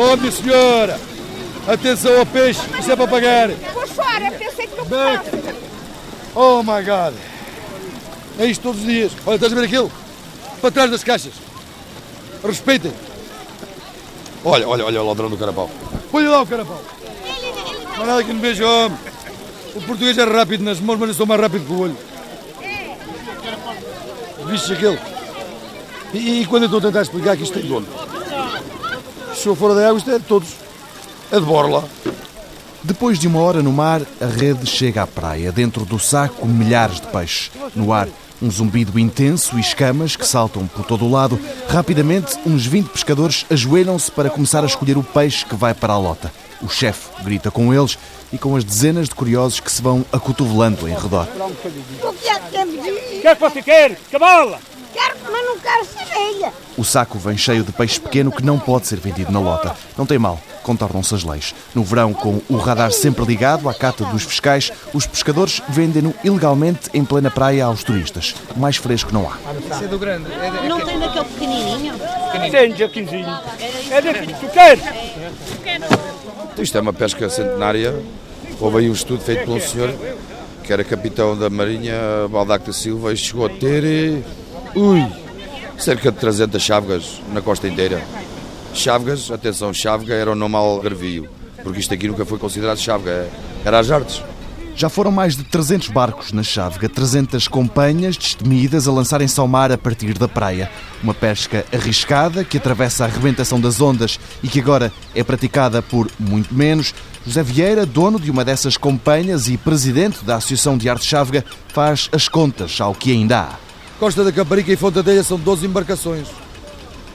Oh, minha senhora! Atenção ao peixe, isso é para pagar. Vou chorar, pensei que não Back. Oh my God! É isto todos os dias. Olha, estás a ver aquilo? Para trás das caixas. Respeitem. Olha, olha, olha o ladrão do carapau. Põe lá o carapau. Não há nada que me veja, homem. O português é rápido nas mãos, mas eu sou mais rápido que o olho. Viste aquele? E, e quando eu estou a tentar explicar que isto tem dono? Se eu for da água, isto é de todos. É de borla. Depois de uma hora no mar, a rede chega à praia. Dentro do saco, milhares de peixes. No ar, um zumbido intenso e escamas que saltam por todo o lado. Rapidamente, uns 20 pescadores ajoelham-se para começar a escolher o peixe que vai para a lota. O chefe grita com eles e com as dezenas de curiosos que se vão acotovelando em redor. O que é que temos de O que é que você quer? Cabala! Quero, mas não quero cerveja. O saco vem cheio de peixe pequeno que não pode ser vendido na lota. Não tem mal, contornam-se as leis. No verão, com o radar sempre ligado à cata dos fiscais, os pescadores vendem-no ilegalmente em plena praia aos turistas. Mais fresco não há. Não tem daquele pequenininho? Tem, Jaquinzinho. É daqui. Tu queres? Isto é uma pesca centenária. Houve aí um estudo feito por um senhor que era capitão da Marinha, Baldac da Silva, e chegou a ter, ui, cerca de 300 chávegas na costa inteira. Chávegas, atenção, chávega era o nome algarvio, porque isto aqui nunca foi considerado chávega, é- era as artes. Já foram mais de 300 barcos na Chávega, 300 companhias destemidas a lançarem-se ao mar a partir da praia. Uma pesca arriscada que atravessa a arrebentação das ondas e que agora é praticada por muito menos. José Vieira, dono de uma dessas companhias e presidente da Associação de Arte Chávega, faz as contas ao que ainda há. Costa da Caparica e Fonte Telha são 12 embarcações.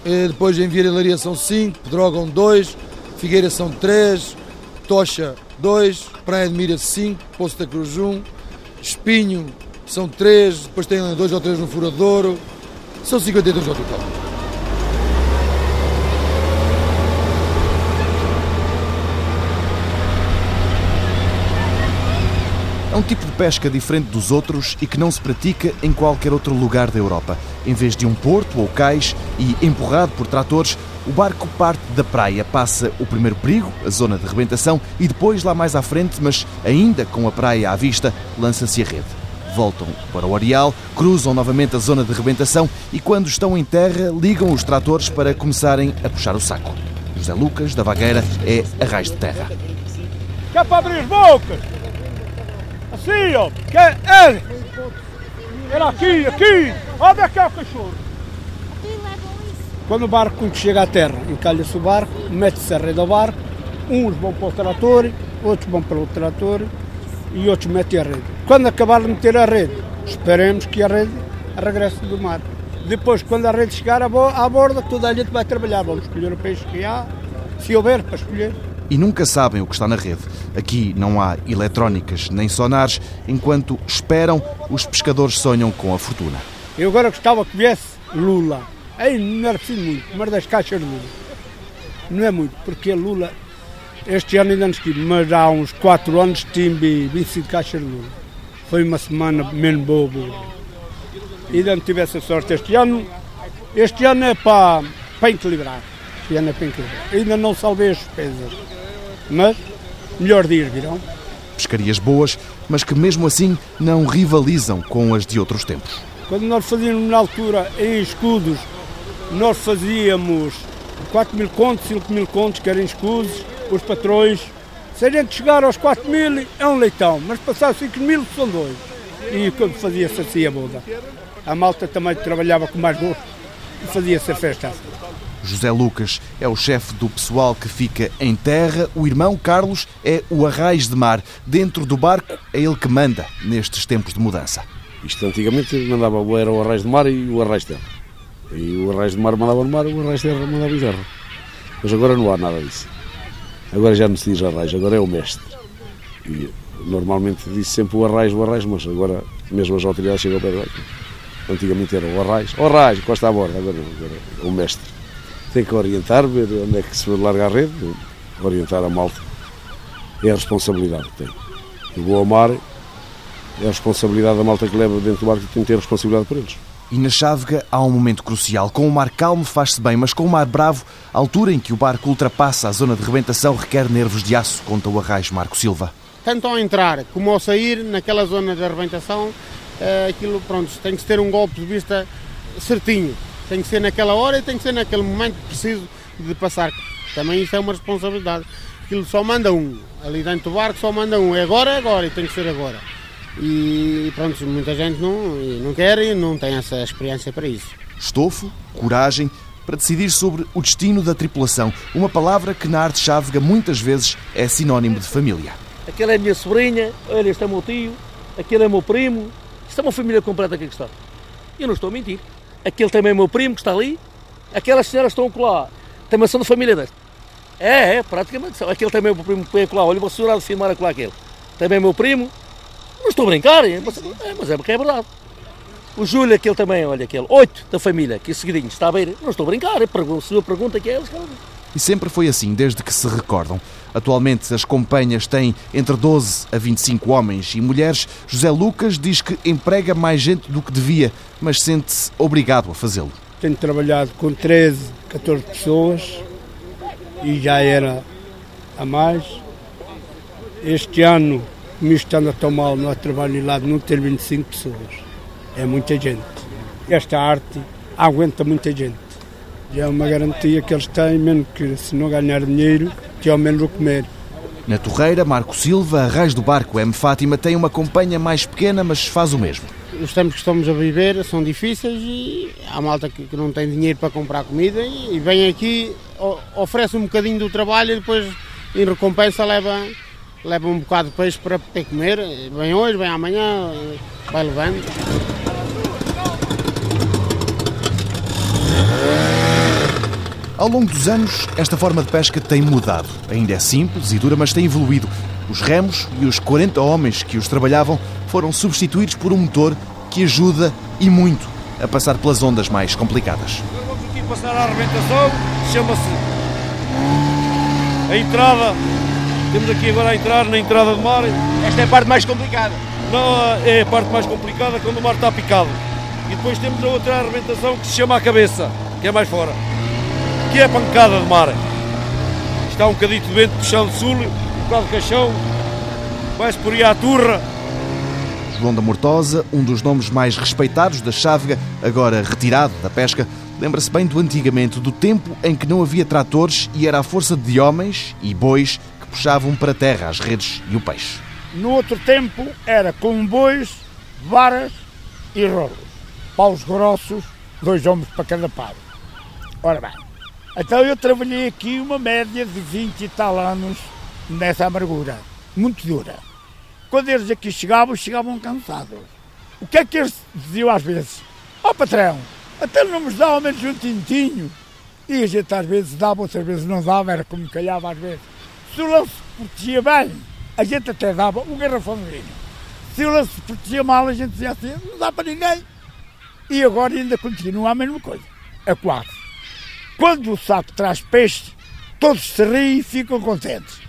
Eh, Depois em Vira são 5, Pedrógão 2, Figueira são 3, Tocha 2, Praia de Mira 5, Poço da Cruz 1, Espinho são 3, depois tem 2 ou 3 no Furadouro. São 52 ao total. É um tipo de pesca diferente dos outros e que não se pratica em qualquer outro lugar da Europa. Em vez de um porto ou cais e empurrado por tratores, o barco parte da praia, passa o primeiro perigo, a zona de rebentação, e depois, lá mais à frente, mas ainda com a praia à vista, lança-se a rede. Voltam para o areal, cruzam novamente a zona de rebentação e, quando estão em terra, ligam os tratores para começarem a puxar o saco. José Lucas, da Vagueira, é arraiz de terra. É para abrir as bocas! Assim, ó! Que é... é. Era aqui, aqui! Olha aqui o cachorro! Quando o barco chega à terra, encalha-se o barco, mete-se a rede ao barco, uns vão para o trator, outros vão para o trator e outros metem a rede. Quando acabar de meter a rede, esperemos que a rede regresse do mar. Depois, quando a rede chegar à borda, toda a gente vai trabalhar. Vamos escolher o peixe que há, se houver para escolher. E nunca sabem o que está na rede. Aqui não há eletrónicas nem sonares, enquanto esperam, os pescadores sonham com a fortuna. Eu agora gostava que viesse Lula. Aí não era preciso muito, mas das caixas de Lula. Não é muito, porque Lula, este ano ainda não estive, mas há uns 4 anos tive 25 caixas de Lula. Foi uma semana menos boa. E ainda não tive essa sorte. Este ano, este ano é para, para equilibrar. Para equilibrar. Ainda não salvei as despesas, mas melhor dias virão. Pescarias boas, mas que mesmo assim não rivalizam com as de outros tempos. Quando nós fazíamos na altura em escudos, nós fazíamos 4 mil contos, 5 mil contos, que eram escudos, os patrões. Se a gente chegar aos 4 mil, é um leitão, mas passar 5 mil são dois. E quando fazia-se assim a boda. A malta também trabalhava com mais gosto e fazia-se a festa. José Lucas é o chefe do pessoal que fica em terra. O irmão Carlos é o arraiz de mar. Dentro do barco é ele que manda nestes tempos de mudança. Isto antigamente mandava, era o arraiz de mar e o arraiz de terra. E o arraiz de mar mandava no mar, o arraiz de terra mandava em terra. Mas agora não há nada disso. Agora já não se diz arraiz, agora é o mestre. E normalmente disse sempre o arraiz, o arraiz, mas agora mesmo as autoridades chegam ao pé. Antigamente era o arraiz, o arraiz, encosta à borda, agora agora é o mestre. Tem que orientar, ver onde é que se larga a rede, orientar a malta. É a responsabilidade que tem. Eu vou ao mar, é a responsabilidade da malta que leva dentro do barco e tem que ter responsabilidade por eles. E na Chávega há um momento crucial. Com o mar calmo faz-se bem, mas com o mar bravo, a altura em que o barco ultrapassa a zona de rebentação requer nervos de aço, conta o arraio Marco Silva. Tanto ao entrar como ao sair, naquela zona de arrebentação, eh, aquilo, pronto, tem que ter um golpe de vista certinho. Tem que ser naquela hora e tem que ser naquele momento preciso de passar. Também isto é uma responsabilidade. Aquilo só manda um. Ali dentro do barco só manda um. É agora, é agora e tem que ser agora. E pronto, muita gente não, não quer e não tem essa experiência para isso. Estofo, coragem, para decidir sobre o destino da tripulação. Uma palavra que na arte chávega muitas vezes é sinónimo de família. Aquela é a minha sobrinha, olha, este é o meu tio, aquele é o meu primo. Isto é uma família completa aqui que está. Eu não estou a mentir. Aquele também é meu primo que está ali. Aquelas senhoras estão lá. Também são de família desta. É, é, praticamente são. Aquele também é meu primo que vem lá. Olha, vou segurar de filmar lá aquele. Também é meu primo. Não estou a brincar, é, mas, é, mas é porque é verdade. O Júlio, aquele também, olha, aquele. Oito da família, aqui seguidinho, está a ver? Não estou a brincar, é, se eu pergunta que é eles. E sempre foi assim, desde que se recordam. Atualmente as companhias têm entre 12 a 25 homens e mulheres. José Lucas diz que emprega mais gente do que devia, mas sente-se obrigado a fazê-lo. Tenho trabalhado com 13, 14 pessoas e já era a mais. Este ano, me estando tão mal no trabalho lá, não ter 25 pessoas. É muita gente. Esta arte aguenta muita gente. É uma garantia que eles têm, mesmo que se não ganhar dinheiro, que ao menos o comer. Na Torreira, Marco Silva, Arrais do Barco, M. Fátima, tem uma companhia mais pequena, mas faz o mesmo. Os tempos que estamos a viver são difíceis e há malta que não tem dinheiro para comprar comida e vem aqui, oferece um bocadinho do trabalho e depois, em recompensa, leva, leva um bocado de peixe para ter comer. Vem hoje, vem amanhã, vai levando. Ao longo dos anos, esta forma de pesca tem mudado. Ainda é simples e dura, mas tem evoluído. Os remos e os 40 homens que os trabalhavam foram substituídos por um motor que ajuda e muito a passar pelas ondas mais complicadas. Vamos aqui passar a arrebentação, chama-se a entrada. Temos aqui agora a entrar na entrada do mar. Esta é a parte mais complicada. Não, é a parte mais complicada quando o mar está picado. E depois temos a outra arrebentação que se chama a cabeça, que é mais fora aqui é pancada de mar. Está um bocadito de vento do chão de sul, um bocado de caixão, vai-se por aí à turra. João da Mortosa, um dos nomes mais respeitados da chávega, agora retirado da pesca, lembra-se bem do antigamente, do tempo em que não havia tratores e era a força de homens e bois que puxavam para a terra as redes e o peixe. No outro tempo era com bois, varas e rolos. Paus grossos, dois homens para cada par. Ora bem, então eu trabalhei aqui uma média de 20 e tal anos nessa amargura, muito dura. Quando eles aqui chegavam, chegavam cansados. O que é que eles diziam às vezes? Ó oh, patrão, até não nos dá ao menos um tintinho. E a gente às vezes dava, outras vezes não dava, era como calhava às vezes. Se o lance protegia bem, a gente até dava um garrafão de vinho. Se o lance protegia mal, a gente dizia assim, não dá para ninguém. E agora ainda continua a mesma coisa. É quase. Quando o saco traz peixe, todos se riem e ficam contentes.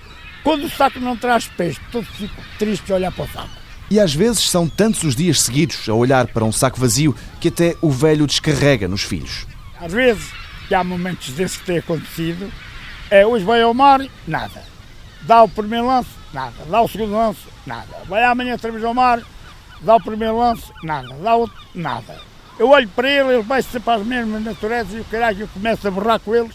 Quando o saco não traz peixe, todos ficam tristes a olhar para o saco. E às vezes são tantos os dias seguidos a olhar para um saco vazio que até o velho descarrega nos filhos. Às vezes, que há momentos desses que tem acontecido, é hoje vai ao mar, nada. Dá o primeiro lance, nada. Dá o segundo lance, nada. Vai amanhã outra vez ao mar, dá o primeiro lance, nada. Dá o nada. Eu olho para ele, ele vai ser para as mesmas naturezas e o caralho eu começo a borrar com eles.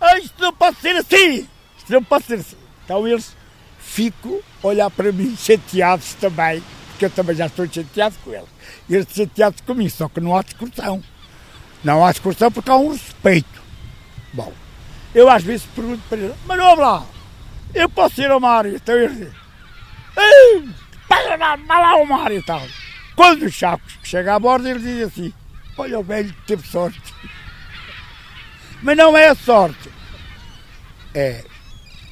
Ah, isto não pode ser assim! Isto não pode ser assim. Então eles ficam a olhar para mim chateados também, porque eu também já estou chateado com eles. Eles chateados comigo, só que não há discussão. Não há discussão porque há um respeito. Bom, eu às vezes pergunto para eles, mas não lá, eu posso ir ao mar? Então eles dizem, vai lá ao mar e tal. Quando o Chaves chega à borda, ele diz assim: Olha, o velho teve sorte. Mas não é a sorte, é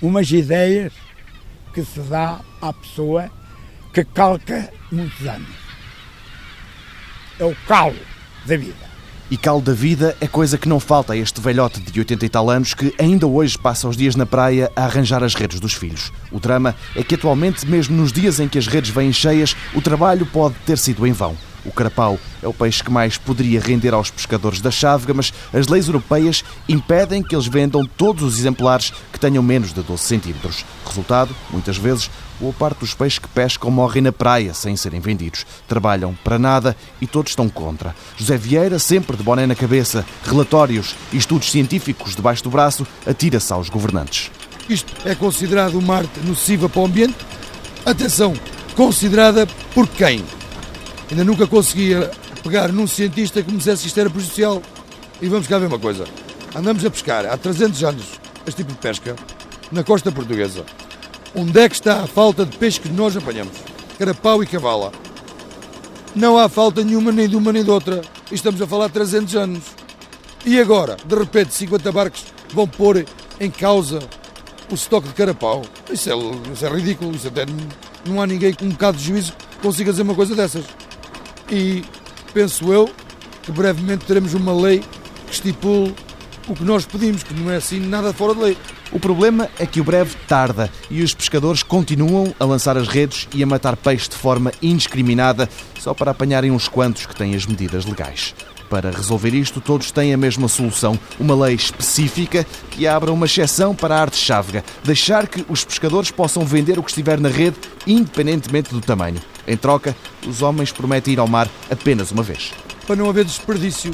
umas ideias que se dá à pessoa que calca muitos anos. É o calo da vida. E calo da vida é coisa que não falta a este velhote de 80 e tal anos que ainda hoje passa os dias na praia a arranjar as redes dos filhos. O drama é que atualmente, mesmo nos dias em que as redes vêm cheias, o trabalho pode ter sido em vão. O carapau é o peixe que mais poderia render aos pescadores da chávega, mas as leis europeias impedem que eles vendam todos os exemplares que tenham menos de 12 centímetros. Resultado, muitas vezes, boa parte dos peixes que pescam morrem na praia sem serem vendidos. Trabalham para nada e todos estão contra. José Vieira, sempre de boné na cabeça, relatórios e estudos científicos debaixo do braço, atira-se aos governantes. Isto é considerado uma arte nociva para o ambiente? Atenção, considerada por quem? Ainda nunca conseguia pegar num cientista que me dissesse que isto era prejudicial. E vamos cá ver uma coisa. Andamos a pescar há 300 anos este tipo de pesca na costa portuguesa. Onde é que está a falta de peixe que nós apanhamos? Carapau e cavala. Não há falta nenhuma, nem de uma nem de outra. E estamos a falar de 300 anos. E agora, de repente, 50 barcos vão pôr em causa o estoque de carapau. Isso é, isso é ridículo. Isso até não há ninguém com um bocado de juízo que consiga dizer uma coisa dessas. E penso eu que brevemente teremos uma lei que estipule o que nós pedimos, que não é assim nada fora de lei. O problema é que o breve tarda e os pescadores continuam a lançar as redes e a matar peixe de forma indiscriminada só para apanharem uns quantos que têm as medidas legais. Para resolver isto, todos têm a mesma solução: uma lei específica que abra uma exceção para a arte chávega, deixar que os pescadores possam vender o que estiver na rede, independentemente do tamanho. Em troca, os homens prometem ir ao mar apenas uma vez. Para não haver desperdício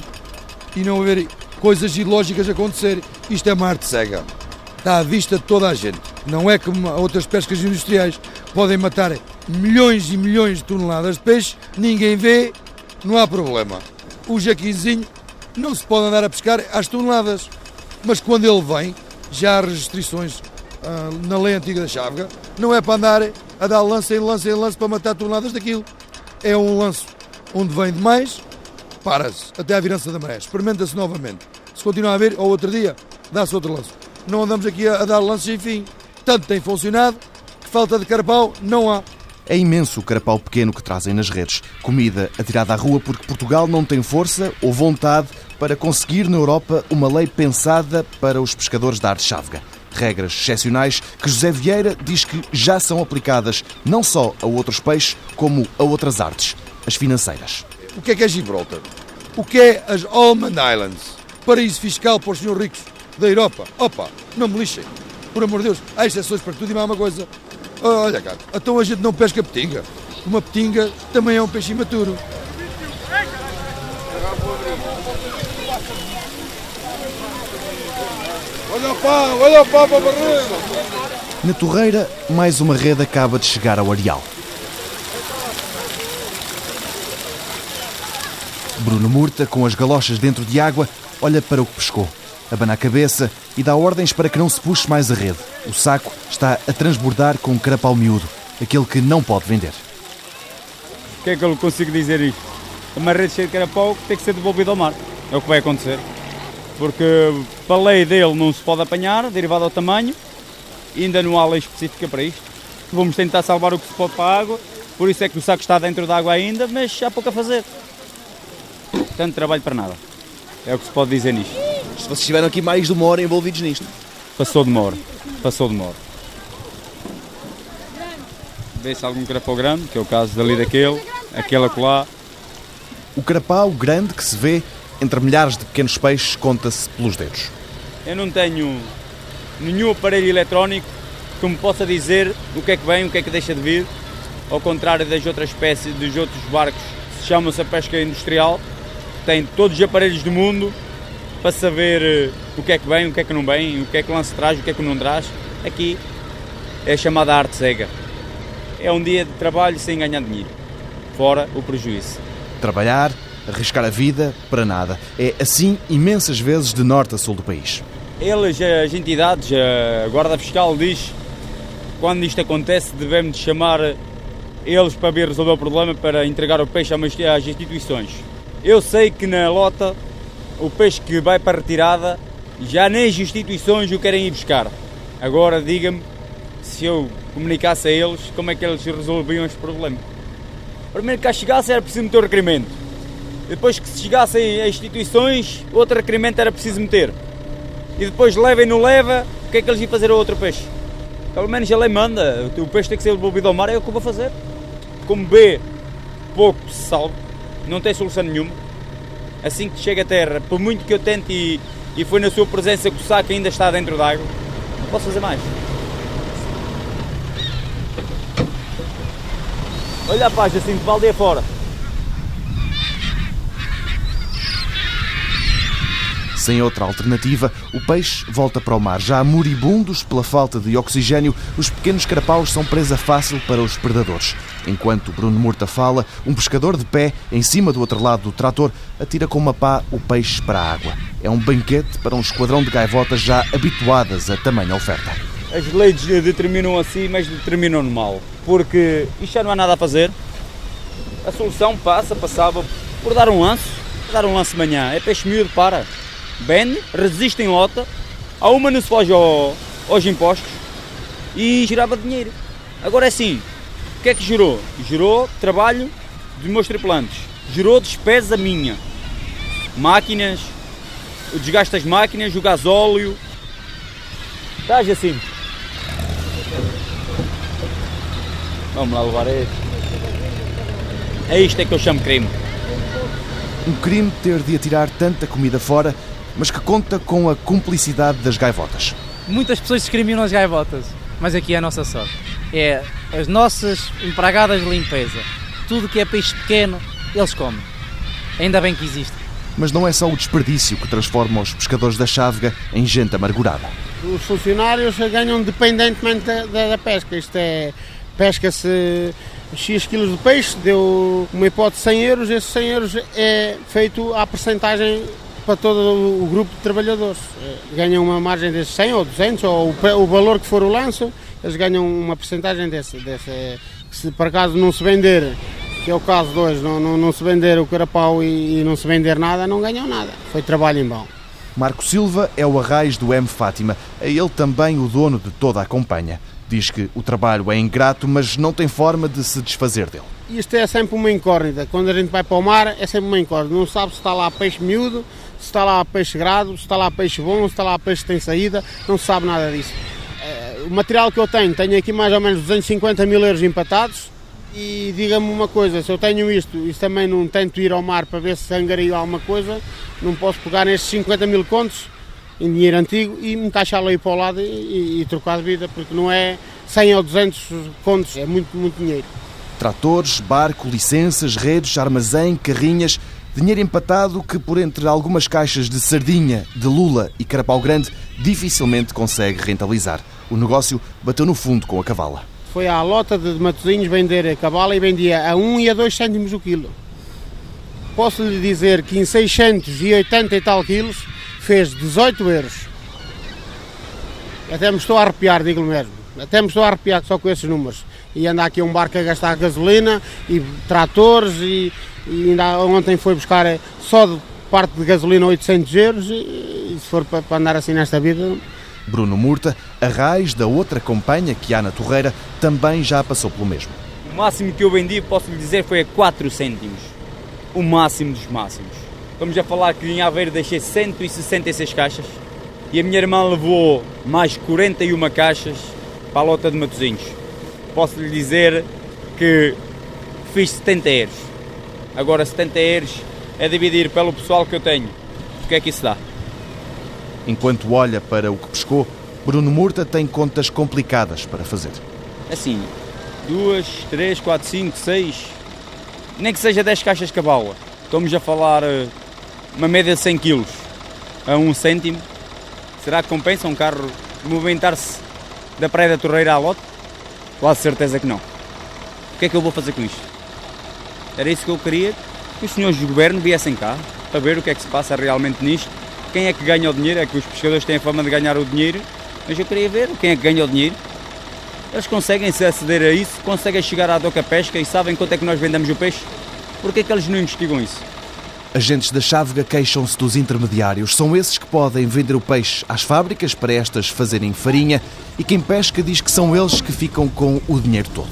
e não haver coisas ilógicas a acontecer, isto é uma arte cega. Está à vista de toda a gente. Não é como outras pescas industriais podem matar milhões e milhões de toneladas de peixe, ninguém vê, não há problema o jaquinzinho não se pode andar a pescar às toneladas. Mas quando ele vem, já há restrições ah, na lei antiga da chávega, não é para andar a dar lance em lance em lance para matar toneladas daquilo. É um lance onde vem demais, para-se até à virança da maré, experimenta-se novamente. Se continuar a ver, ao outro dia, dá-se outro lance. Não andamos aqui a, a dar lances sem fim. Tanto tem funcionado que falta de carapau não há. É imenso o carapau pequeno que trazem nas redes. Comida atirada à rua porque Portugal não tem força ou vontade para conseguir na Europa uma lei pensada para os pescadores da arte chávega. Regras excepcionais que José Vieira diz que já são aplicadas não só a outros peixes, como a outras artes, as financeiras. O que é que é Gibraltar? O que é as Almond Islands? Paraíso fiscal para os senhores ricos da Europa? Opa, não me lixem. Por amor de Deus, há exceções para tudo e mais uma coisa. Olha, cara, então a gente não pesca petinga. Uma petinga também é um peixe imaturo. Olha o pau, olha o pau para barreira. Na torreira, mais uma rede acaba de chegar ao areal. Bruno Murta, com as galochas dentro de água, olha para o que pescou abana a cabeça e dá ordens para que não se puxe mais a rede. O saco está a transbordar com um carapau miúdo, aquele que não pode vender. O que é que eu consigo dizer isto? Uma rede cheia de carapau tem que ser devolvida ao mar. É o que vai acontecer. Porque a lei dele não se pode apanhar, derivado ao tamanho, ainda não há lei específica para isto. Vamos tentar salvar o que se pode para a água, por isso é que o saco está dentro da água ainda, mas há pouco a fazer. Tanto trabalho para nada. É o que se pode dizer nisto. Vocês estiveram aqui mais de uma hora envolvidos nisto. Passou de uma hora. Passou de uma hora. Vê-se algum carapau grande, que é o caso dali daquele, aquele acolá. O carapau grande que se vê entre milhares de pequenos peixes conta-se pelos dedos. Eu não tenho nenhum aparelho eletrónico que me possa dizer o que é que vem, o que é que deixa de vir, ao contrário das outras espécies, dos outros barcos, se chama-se a pesca industrial, tem todos os aparelhos do mundo para saber eh, o que é que vem, o que é que não vem, o que é que lance traz, o que é que não traz. Aqui é chamada arte cega. É um dia de trabalho sem ganhar dinheiro, fora o prejuízo. Trabalhar, arriscar a vida para nada. É assim imensas vezes de norte a sul do país. Eles, as entidades, a Guarda Fiscal diz quando isto acontece devemos chamar eles para vir resolver o problema para entregar o peixe às instituições. Eu sei que na lota o peixe que vai para a retirada, já nem as instituições o querem ir buscar. Agora diga-me se eu comunicasse a eles como é que eles resolviam este problema. Primeiro que cá chegasse era preciso meter o requerimento. Depois que se chegassem a instituições, outro requerimento era preciso meter. E depois leva e não leva, o que é que eles iam fazer a outro peixe? Pelo menos a lei manda, o peixe tem que ser devolvido ao mar, é o que eu vou fazer. Como B, pouco se salva, não tem solução nenhuma. Assim que chega a terra, por muito que eu tente e, e foi na sua presença que o saco ainda está dentro d'água, não posso fazer mais. Olha a paz assim de balde fora. Sem outra alternativa, o peixe volta para o mar. Já moribundos pela falta de oxigênio, os pequenos carapaus são presa fácil para os predadores. Enquanto Bruno Murta fala, um pescador de pé, em cima do outro lado do trator, atira com uma pá o peixe para a água. É um banquete para um esquadrão de gaivotas já habituadas a tamanha oferta. As leis determinam assim, mas determinam mal. Porque isto já não há nada a fazer. A solução passa, passava por dar um lance, dar um lance de manhã. É peixe miúdo, para bende, resiste em lota, a uma não se foge ao, aos impostos e girava dinheiro. Agora é assim, o que é que gerou? Gerou trabalho dos meus tripulantes, gerou despesa minha, máquinas, o desgaste das máquinas, o gasóleo, estás assim. Vamos lá levar este. É isto é que eu chamo crime. Um crime ter de atirar tanta comida fora mas que conta com a cumplicidade das gaivotas. Muitas pessoas discriminam as gaivotas, mas aqui é a nossa sorte. É as nossas empregadas de limpeza. Tudo que é peixe pequeno, eles comem. Ainda bem que existe. Mas não é só o desperdício que transforma os pescadores da chávega em gente amargurada. Os funcionários ganham independentemente da, da, da pesca. Isto é, pesca-se X quilos de peixe, deu uma hipótese de 100 euros, esses 100 euros é feito à percentagem para todo o grupo de trabalhadores. Eh, ganham uma margem desses 100 ou 200, ou o, valor que for o lanço, eles ganham uma porcentagem desse, desse. Se por acaso não se vender, que é o caso de hoje, não, não, não se vender o carapau e, e, não se vender nada, não ganham nada. Foi trabalho em vão. Marco Silva é o arraiz do M Fátima, é ele também o dono de toda a companhia. Diz que o trabalho é ingrato, mas não tem forma de se desfazer dele. Isto é sempre uma incógnita. Quando a gente vai para o mar, é sempre uma incógnita. Não sabe se está lá peixe miúdo, se está lá peixe grado, se está lá peixe bom, se está lá peixe que tem saída, não se sabe nada disso. Eh, o material que eu tenho, tenho aqui mais ou menos 250 mil euros empatados e diga-me uma coisa, se eu tenho isto e também não tento ir ao mar para ver se angario alguma coisa, não posso pegar nestes 50 mil contos em dinheiro antigo e me taxá-lo aí para o lado e, e, e trocar de vida, porque não é 100 ou 200 contos, é muito, muito dinheiro. Tratores, barco, licenças, redes, armazém, carrinhas Dinheiro empatado que, por entre algumas caixas de sardinha, de lula e carapau grande, dificilmente consegue rentabilizar. O negócio bateu no fundo com a cavala. Foi à lota de Matosinhos vender a cavala e vendia a 1 e a 2 cêntimos o quilo. Posso lhe dizer que em 680 e tal quilos fez 18 euros. Até me estou a arrepiar, digo mesmo. Até me estou a arrepiar só com esses números. E anda aqui um barco a gastar gasolina e tratores e, e ainda ontem foi buscar só de parte de gasolina 800 euros e, se for para, andar assim nesta vida... Bruno Murta, a raiz da outra companhia que há na Torreira, também já passou pelo mesmo. O máximo que eu vendi, posso lhe dizer, foi a 4 cêntimos. O máximo dos máximos. Vamos a falar que em Aveiro deixei 166 caixas e a minha irmã levou mais 41 caixas para a lota de Matosinhos. Posso lhe dizer que fiz 70 euros. Agora 70 euros é dividir pelo pessoal que eu tenho. O que é que isso dá? Enquanto olha para o que pescou, Bruno Murta tem contas complicadas para fazer. Assim, duas, três, quatro, cinco, seis, nem que seja 10 caixas de cabala. Estamos a falar eh, uma média de 100 kg a um cêntimo. Será que compensa um carro movimentar-se da Praia da Torreira à lote? Quase certeza que não. O que é que eu vou fazer com isto? Era isso que eu queria, que os senhores do governo viessem cá para ver o que é que se passa realmente nisto. Quem é que ganha o dinheiro? É que os pescadores têm a fama de ganhar o dinheiro, mas eu queria ver quem é que ganha o dinheiro. Eles conseguem se aceder a isso, conseguem chegar à doca pesca e sabem quanto é que nós vendemos o peixe. Por que é que eles não investigam isso? Agentes da Chávega queixam-se dos intermediários. São esses que podem vender o peixe às fábricas para estas fazerem farinha e quem pesca diz que são eles que ficam com o dinheiro todo.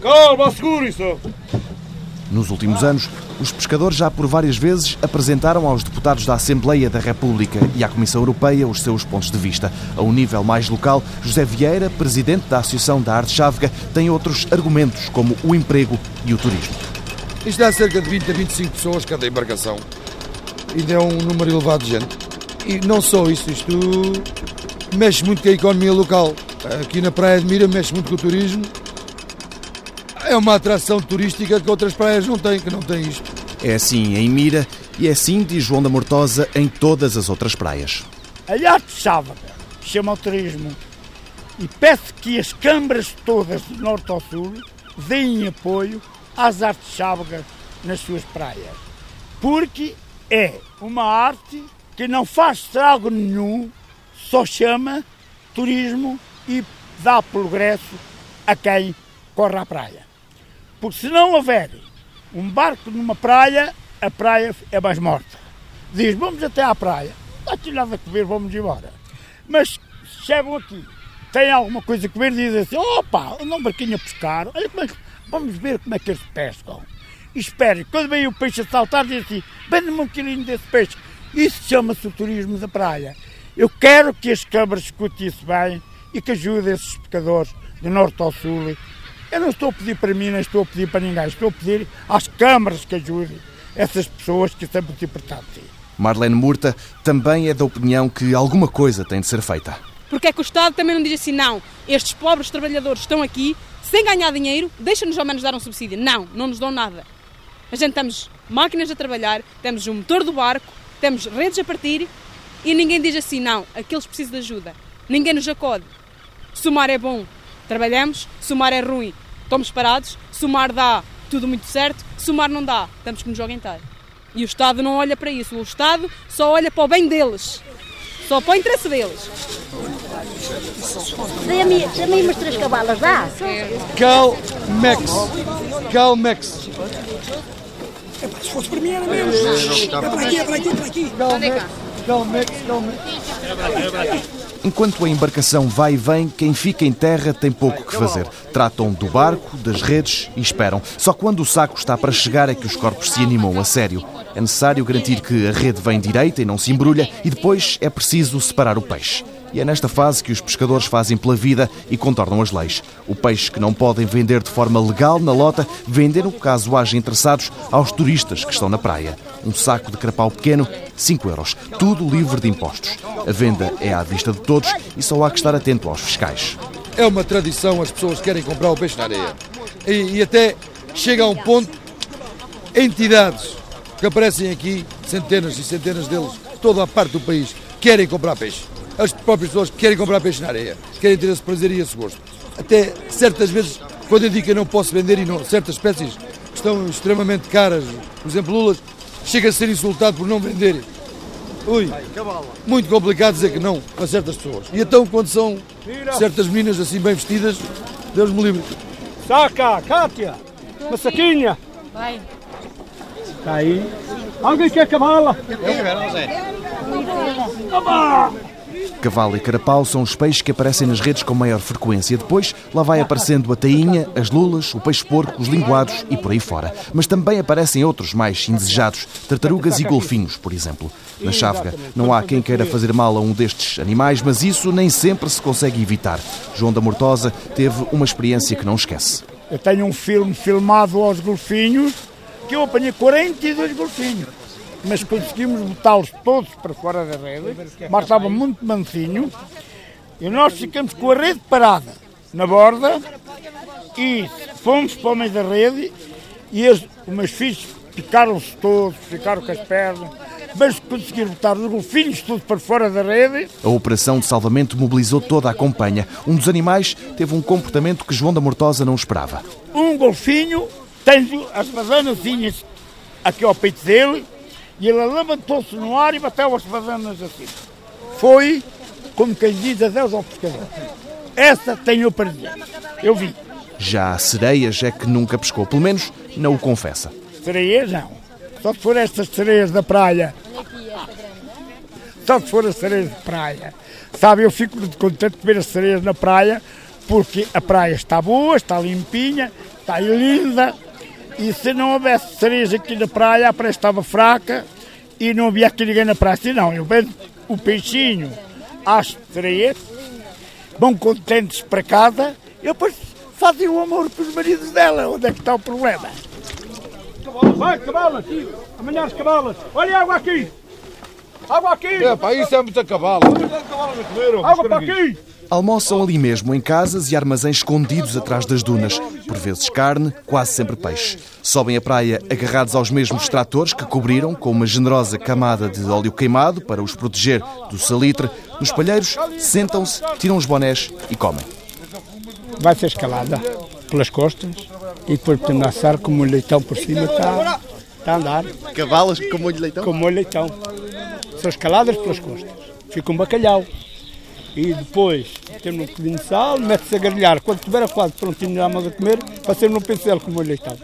Calma, segure isso! Nos últimos anos, os pescadores já por várias vezes apresentaram aos deputados da Assembleia da República e à Comissão Europeia os seus pontos de vista. A um nível mais local, José Vieira, presidente da Associação da Arte Chávega, tem outros argumentos, como o emprego e o turismo. Isto dá cerca de 20 a 25 pessoas cada embarcação. Ainda é um número elevado de gente. E não só isso, isto mexe muito com a economia local. Aqui na Praia de Mira mexe muito com o turismo. É uma atração turística que outras praias não têm, que não têm isto. É assim em Mira e é assim, diz João da Mortosa, em todas as outras praias. A arte sábado chama o turismo e peço que as câmaras todas do norte ao sul deem apoio às artes chávegas nas suas praias. Porque é uma arte que não faz estrago nenhum, só chama turismo e dá progresso a quem corre à praia. Porque se não houver um barco numa praia, a praia é mais morta. Diz, vamos até à praia, não há nada a comer, vamos embora. Mas chegam aqui, têm alguma coisa a comer, dizem assim, opa, andam um barquinho a pescar, olha como é que, vamos ver como é que eles pescam. E esperem, quando vem o peixe a saltar, dizem assim, vende-me um quilinho desse peixe. Isso chama-se o turismo da praia. Eu quero que as câmaras escutem isso bem e que ajudem esses pescadores do norte ao sul. Eu não estou a pedir para mim, nem estou a pedir para ninguém, estou a pedir às câmaras que ajudem essas pessoas que é muito importante. Marlene Murta também é da opinião que alguma coisa tem de ser feita. Porque é que o Estado também não diz assim, não, estes pobres trabalhadores estão aqui, sem ganhar dinheiro, deixa-nos ao menos dar um subsídio. Não, não nos dão nada. A gente temos máquinas a trabalhar, temos o motor do barco, temos redes a partir e ninguém diz assim, não, aqueles precisam de ajuda. Ninguém nos acode. Se o mar é bom, trabalhamos. Se o mar é ruim, estamos parados. Se o mar dá, tudo muito certo. Se o mar não dá, estamos que nos orientar. E o Estado não olha para isso. O Estado só olha para o bem deles. Só para o interesse deles. Dê-me umas três cavalas, dá? Calmex. Calmex. Se fosse para mim era mesmo. É para aqui, é para aqui, é para aqui. Calmex, Calmex. Enquanto a embarcação vai e vem, quem fica em terra tem pouco que fazer. Tratam do barco, das redes e esperam. Só quando o saco está para chegar é que os corpos se animam a sério. É necessário garantir que a rede vem direita e não se embrulha e depois é preciso separar o peixe. E é nesta fase que os pescadores fazem pela vida e contornam as leis. O peixe que não podem vender de forma legal na lota, vendem, caso haja interessados, aos turistas que estão na praia. Um saco de carapau pequeno, 5 euros. Tudo livre de impostos. A venda é à vista de todos e só há que estar atento aos fiscais. É uma tradição, as pessoas querem comprar o peixe na areia. E, e até chega a um ponto, entidades que aparecem aqui, centenas e centenas deles, toda a parte do país, querem comprar peixe as próprias pessoas que querem comprar peixe na areia, querem ter esse prazer e esse gosto. Até certas vezes, quando eu digo que eu não posso vender e não, certas espécies que estão extremamente caras, por exemplo, lulas, chega a ser insultado por não venderem. Ui, muito complicado dizer que não a certas pessoas. E então, quando são certas meninas assim bem vestidas, Deus me livre. Saca, Cátia, uma saquinha. Vai. Está aí. Alguém quer cavala? Eu quero, Zé. Oba! Cavalo e carapau são os peixes que aparecem nas redes com maior frequência. Depois, lá vai aparecendo a tainha, as lulas, o peixe-porco, os linguados e por aí fora. Mas também aparecem outros mais indesejados, tartarugas e golfinhos, por exemplo. Na chávega, não há quem queira fazer mal a um destes animais, mas isso nem sempre se consegue evitar. João da Mortosa teve uma experiência que não esquece. Eu tenho um filme filmado aos golfinhos que eu apanhei 42 golfinhos mas conseguimos botá-los todos para fora da rede. O mar estava muito mansinho e nós ficamos com a rede parada na borda e fomos para o meio da rede e os meus filhos picaram-se todos, ficaram com as pernas, mas conseguiram botar os golfinhos todos para fora da rede. A operação de salvamento mobilizou toda a companhia. Um dos animais teve um comportamento que João da Mortosa não esperava. Um golfinho tem as badanazinhas aqui ao peito dele e ele levantou-se no ar e bateu as bananas assim. Foi, como quem diz, adeus ao pescador. Essa tenho para dizer. Eu vi. Já a sereias é que nunca pescou, pelo menos não o confessa. Sereias não. Só se for estas sereias da praia. Só se for as sereias da praia. Sabe, eu fico muito contente de ver as sereias na praia, porque a praia está boa, está limpinha, está linda E se não houvesse cereja aqui na praia, a praia estava fraca e não havia aqui ninguém na praia. Se não, eu vejo o peixinho às três, vão contentes para casa e depois fazem o amor pelos maridos dela. Onde é que está o problema? Vai, cavalas! Amanhã as cavalas! Olha a água aqui! Água aqui! É, pá, isso é muita cavalo. Água para aqui! Almoçam ali mesmo, em casas e armazéns escondidos atrás das dunas. Por vezes carne, quase sempre peixe. Sobem a praia agarrados aos mesmos tratores que cobriram com uma generosa camada de óleo queimado para os proteger do salitre. Nos palheiros, sentam-se, tiram os bonés e comem. Vai ser escalada pelas costas e depois podemos assar com o leitão por cima está, está a andar. Cavalas com molho leitão? Com molho leitão. São escaladas pelas costas. Fica um bacalhau. E depois temos um bocadinho de sal, mete-se a grelhar. Quando estiver a quase prontinho já a comer, passemos no pincel com molho de leitão.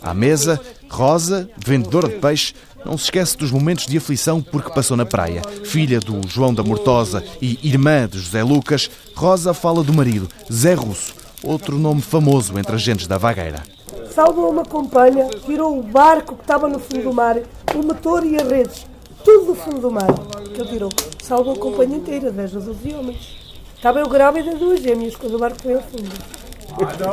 À mesa, Rosa, vendedora de peixe, não se esquece dos momentos de aflição porque passou na praia. Filha do João da Mortosa e irmã de José Lucas, Rosa fala do marido, Zé Russo, outro nome famoso entre as gentes da vagueira. Salvou uma companhia, tirou o barco que estava no fundo do mar, o motor e as redes, tudo do fundo do mar, ele tirou. Salvou a companhia inteira, 10 a 12 homens. Estava eu grávida de duas gêmeas quando o barco foi ao fundo.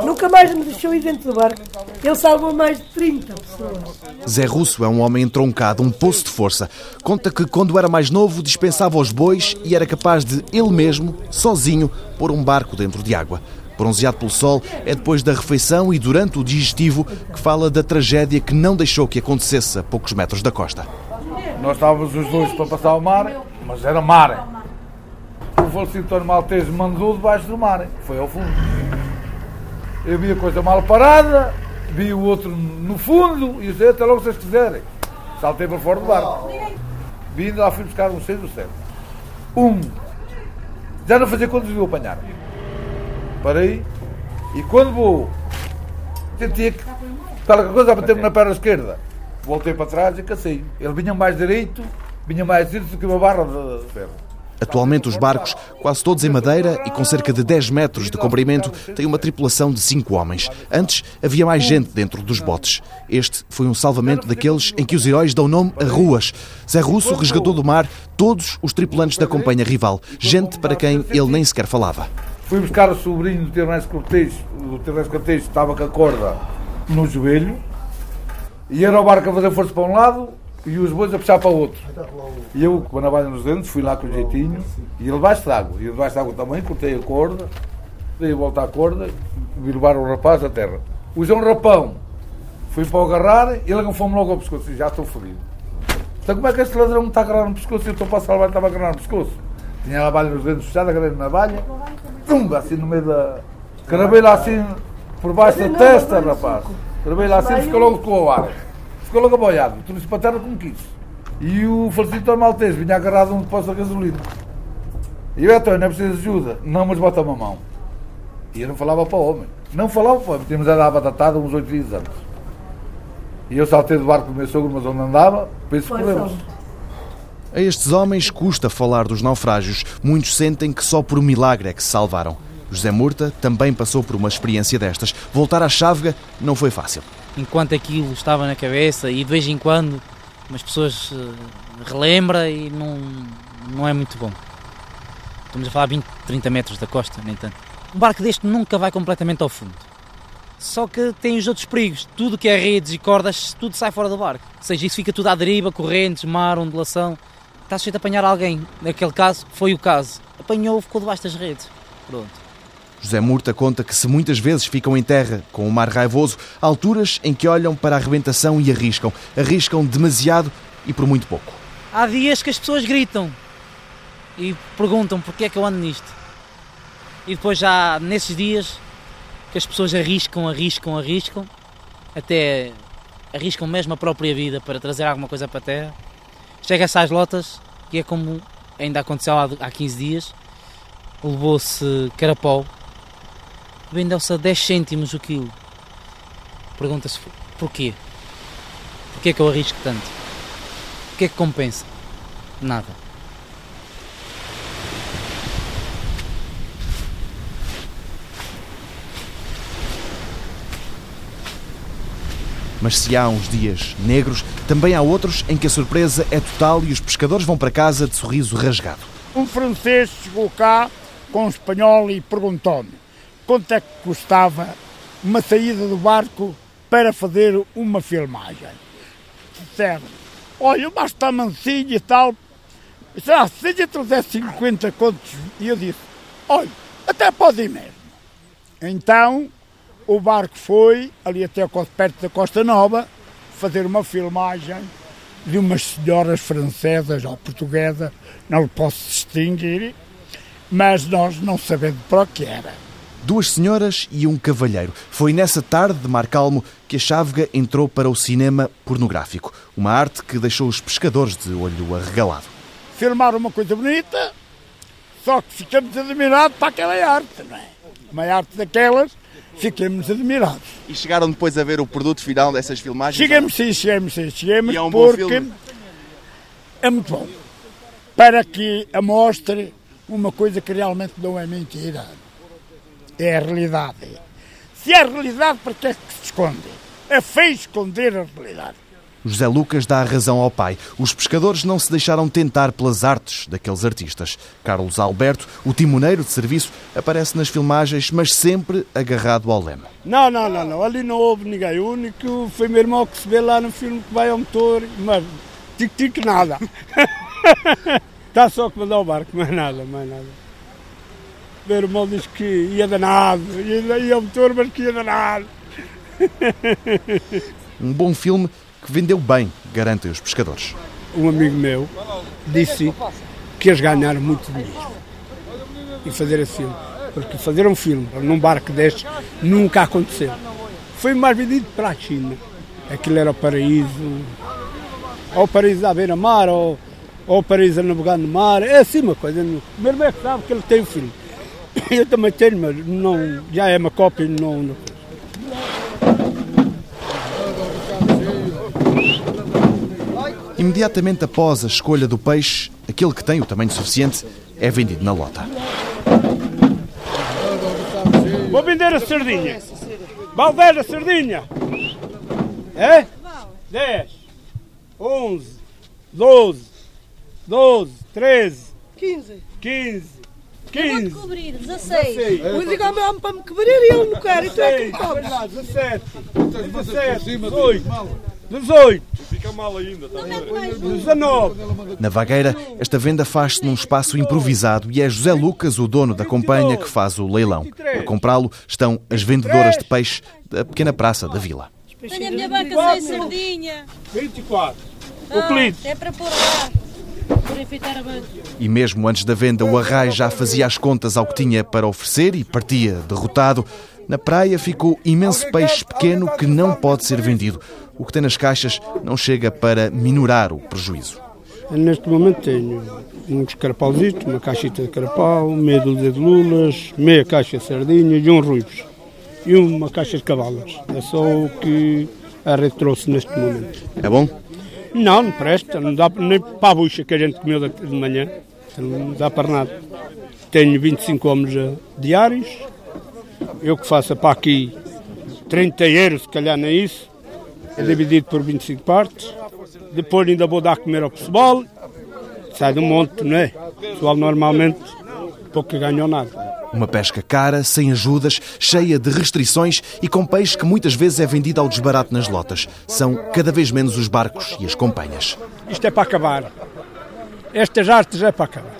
Nunca mais me deixou ir dentro do barco. Ele salvou mais de 30 pessoas. Zé Russo é um homem entroncado, um poço de força. Conta que quando era mais novo dispensava os bois e era capaz de ele mesmo, sozinho, pôr um barco dentro de água. Bronzeado pelo sol, é depois da refeição e durante o digestivo que fala da tragédia que não deixou que acontecesse a poucos metros da costa. Nós estávamos os dois para passar o mar, mas era mar. O falecido Tony Maltese mandou debaixo do mar, foi ao fundo. Eu vi a coisa mal parada, vi o outro no fundo e disse, até logo vocês quiserem. Saltei para fora do barco. Vindo lá fui buscar um seis ou sete. Um, já não fazia quando viu apanhar. Parei e quando vou, senti que qualquer coisa a bater-me na perna esquerda. Voltei para trás e cacei. Ele vinha mais direito, vinha mais direito do que uma barra de ferro. Atualmente, os barcos, quase todos em madeira e com cerca de 10 metros de comprimento, têm uma tripulação de 5 homens. Antes, havia mais gente dentro dos botes. Este foi um salvamento daqueles em que os heróis dão nome a ruas. Zé Russo resgatou do mar todos os tripulantes da companhia rival, gente para quem ele nem sequer falava. Fui buscar o sobrinho do Terrense Cortês, o Terrense Cortês estava com a corda no joelho, e era o barco a fazer força para um lado e os bois a puxar para o outro. E eu, com a navalha nos dentes, fui lá com o jeitinho e ele debaixo d'água. E debaixo d'água também, cortei a corda, dei a volta à corda e levar o rapaz à terra. O João Rapão fui para o agarrar e ele agarrou-me logo ao pescoço e já estou fodido. Então como é que este ladrão me está a agarrar no pescoço e eu estou para salvar e estava a agarrar no pescoço? Tinha a navalha nos dentes fechada, agarrei na navalha, tumba, assim no meio da... Cravei lá assim por baixo da testa, rapaz. Cravei lá assim, ficou logo com o ar. Ficou logo aboiado, trouxe para a terra como quis. E o falecido maltês vinha agarrado a um depósito de gasolina. E eu, então, não é preciso ajuda. Não, mas bota-me a mão. E eu não falava para o homem. Não falava para o homem. Tínhamos a dar a batatada uns oito dias antes. E eu saltei do barco do meu sogro, mas onde andava, penso problemas. A estes homens custa falar dos naufrágios. Muitos sentem que só por um milagre é que se salvaram. José Murta também passou por uma experiência destas. Voltar à chávega não foi fácil. Enquanto aquilo estava na cabeça e de vez em quando as pessoas uh, relembra e não, não é muito bom. Estamos a falar 20, 30 metros da costa, nem tanto. Um barco deste nunca vai completamente ao fundo. Só que tem os outros perigos. Tudo que é redes e cordas, tudo sai fora do barco. Ou seja, isso fica tudo à deriva, correntes, mar, ondulação. Está sujeito a apanhar alguém. Naquele caso, foi o caso. Apanhou, ficou debaixo das redes. Pronto. José Murta conta que se muitas vezes ficam em terra com o mar raivoso, há alturas em que olham para a arrebentação e arriscam. Arriscam demasiado e por muito pouco. Há dias que as pessoas gritam e perguntam porquê é que eu ando nisto. E depois já nesses dias que as pessoas arriscam, arriscam, arriscam, até arriscam mesmo a própria vida para trazer alguma coisa para a terra. Chega-se às lotas, que é como ainda aconteceu há 15 dias, levou-se carapau vendeu-se a 10 cêntimos o quilo. Pergunta-se porquê? Porquê é que eu arrisco tanto? Porquê é que compensa? Nada. Mas se há uns dias negros, também há outros em que a surpresa é total e os pescadores vão para casa de sorriso rasgado. Um francês chegou cá com um espanhol e perguntou-me quanto é que custava uma saída do barco para fazer uma filmagem. Disseram, olha, mas está mansinho e tal. Já, seja 350 contos. E eu disse, olha, até pode ir mesmo. Então, o barco foi ali até perto da Costa Nova fazer uma filmagem de umas senhoras francesas ou portuguesas, não lhe posso distinguir, mas nós não sabemos para o que era. Duas senhoras e um cavalheiro. Foi nessa tarde de Mar Calmo que a Chávega entrou para o cinema pornográfico, uma arte que deixou os pescadores de olho arregalado. Filmar uma coisa bonita, só que ficamos admirados para aquela arte, não é? Uma arte daquelas, ficamos admirados. E chegaram depois a ver o produto final dessas filmagens? Chegamos sim, chegamos sim, chegamos E é um bom porque filme? é muito bom. Para que amostre uma coisa que realmente não é mentira. É a realidade. Se é realidade, para que é que se esconde? É feio esconder a realidade. José Lucas dá a razão ao pai. Os pescadores não se deixaram tentar pelas artes daqueles artistas. Carlos Alberto, o timoneiro de serviço, aparece nas filmagens, mas sempre agarrado ao leme. Não, não, não, não. Ali não houve ninguém. O único foi meu irmão que se vê lá no filme que vai ao motor, mas tic-tic nada. Está só que mandar o barco, mais nada, mais nada. Meu irmão disse que ia danado, ia, ia ao motor, mas que ia danado. Um bom filme que vendeu bem, garantem os pescadores. Um amigo meu disse que eles ganharam muito dinheiro em fazer esse filme. Porque fazer um filme num barco destes nunca aconteceu. Foi mais vendido para a China. Aquilo era o paraíso. Ou o paraíso à beira-mar, ou, ou o paraíso a navegar no mar. É assim uma coisa. O meu irmão é que sabe que ele tem o filme. Eu também tenho, mas não, já é uma cópia. Não, não. Imediatamente após a escolha do peixe, aquele que tem o tamanho suficiente é vendido na lota. Vou vender a sardinha. Vale 10 a sardinha. É? 10, 11, 12, 12, 13, 15. 15, Eu vou-te 15. cobrir, 16. Eu digo ao meu homem para me cobrir e ele não quer. E tu é que me 16, cobres. 17, 17, 18, 18. Fica mal ainda, está 19. Na vagueira, esta venda faz-se num espaço improvisado e é José Lucas, o dono da companhia, que faz o leilão. A comprá-lo estão as vendedoras de peixe da pequena praça da vila. Tenho a minha banca sem sardinha. 24. Ah, é para pôr lá. E mesmo antes da venda, o arrai já fazia as contas ao que tinha para oferecer e partia derrotado. Na praia ficou imenso peixe pequeno que não pode ser vendido. O que tem nas caixas não chega para minorar o prejuízo. Neste momento tenho uns carapauzitos, uma caixita de carapau, meia dúzia de lulas, meia caixa de sardinhas e um ruivos. E uma caixa de cavalas. É só o que a rede trouxe neste momento. É bom? Não, não presta. Não dá nem para a bucha que a gente comeu de manhã. Não dá para nada. Tenho 25 homens eh, diários. Eu que faço para aqui 30 euros, se calhar nem isso. É dividido por 25 partes. Depois ainda vou dar a comer ao pessoal. Sai do monte, não é? O pessoal normalmente pouco ganham nada. Uma pesca cara, sem ajudas, cheia de restrições e com peixe que muitas vezes é vendido ao desbarato nas lotas. São cada vez menos os barcos e as companhias. Isto é para acabar. Estas artes é para acabar.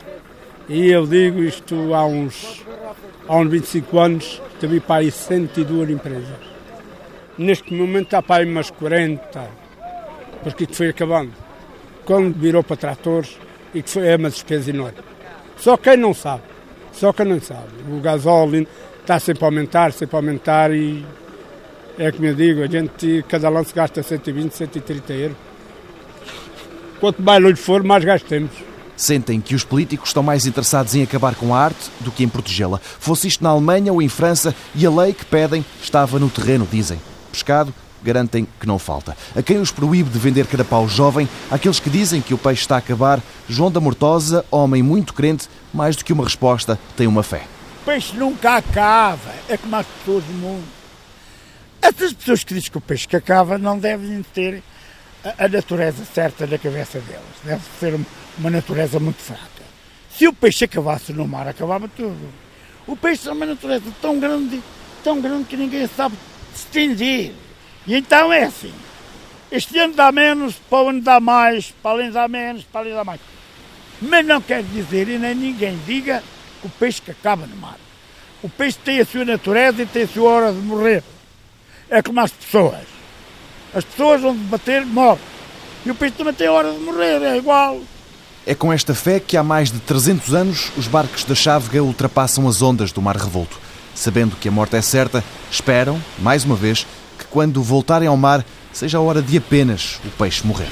E eu digo isto há uns, há uns 25 anos, teve para aí 102 empresas. Neste momento há para aí umas 40, porque que foi acabando. Quando virou para tratores, e que foi é uma despesa enorme. Só quem não sabe, só quem não sabe. O gasóleo está sempre a aumentar, sempre a aumentar e é como eu digo, a gente, cada lance gasta 120, 130 euros. Quanto mais longe for, mais gastamos. Sentem que os políticos estão mais interessados em acabar com a arte do que em protegê-la. Fosse isto na Alemanha ou em França, e a lei que pedem estava no terreno, dizem. Pescado, garantem que não falta. A quem os proíbe de vender carapau jovem, àqueles que dizem que o peixe está a acabar, João da Mortosa, homem muito crente, mais do que uma resposta, tem uma fé. O peixe nunca acaba, é como as pessoas do mundo. Essas pessoas que dizem que o peixe que acaba não devem ter a, natureza certa na cabeça delas. Deve ser uma natureza muito fraca. Se o peixe acabasse no mar, acabava tudo. O peixe é uma natureza tão grande, tão grande que ninguém sabe distinguir. E então é assim. Este ano dá menos, para o ano dá mais, para além dá menos, para além dá mais. Mas não quer dizer, e nem ninguém diga, que o peixe que acaba no mar. O peixe tem a sua natureza e tem a sua hora de morrer. É como as pessoas. As pessoas vão bater, morrem. E o peixe também tem a hora de morrer, é igual. É com esta fé que há mais de 300 anos os barcos da Chávega ultrapassam as ondas do mar revolto. Sabendo que a morte é certa, esperam, mais uma vez, quando voltarem ao mar seja a hora de apenas o peixe morrer.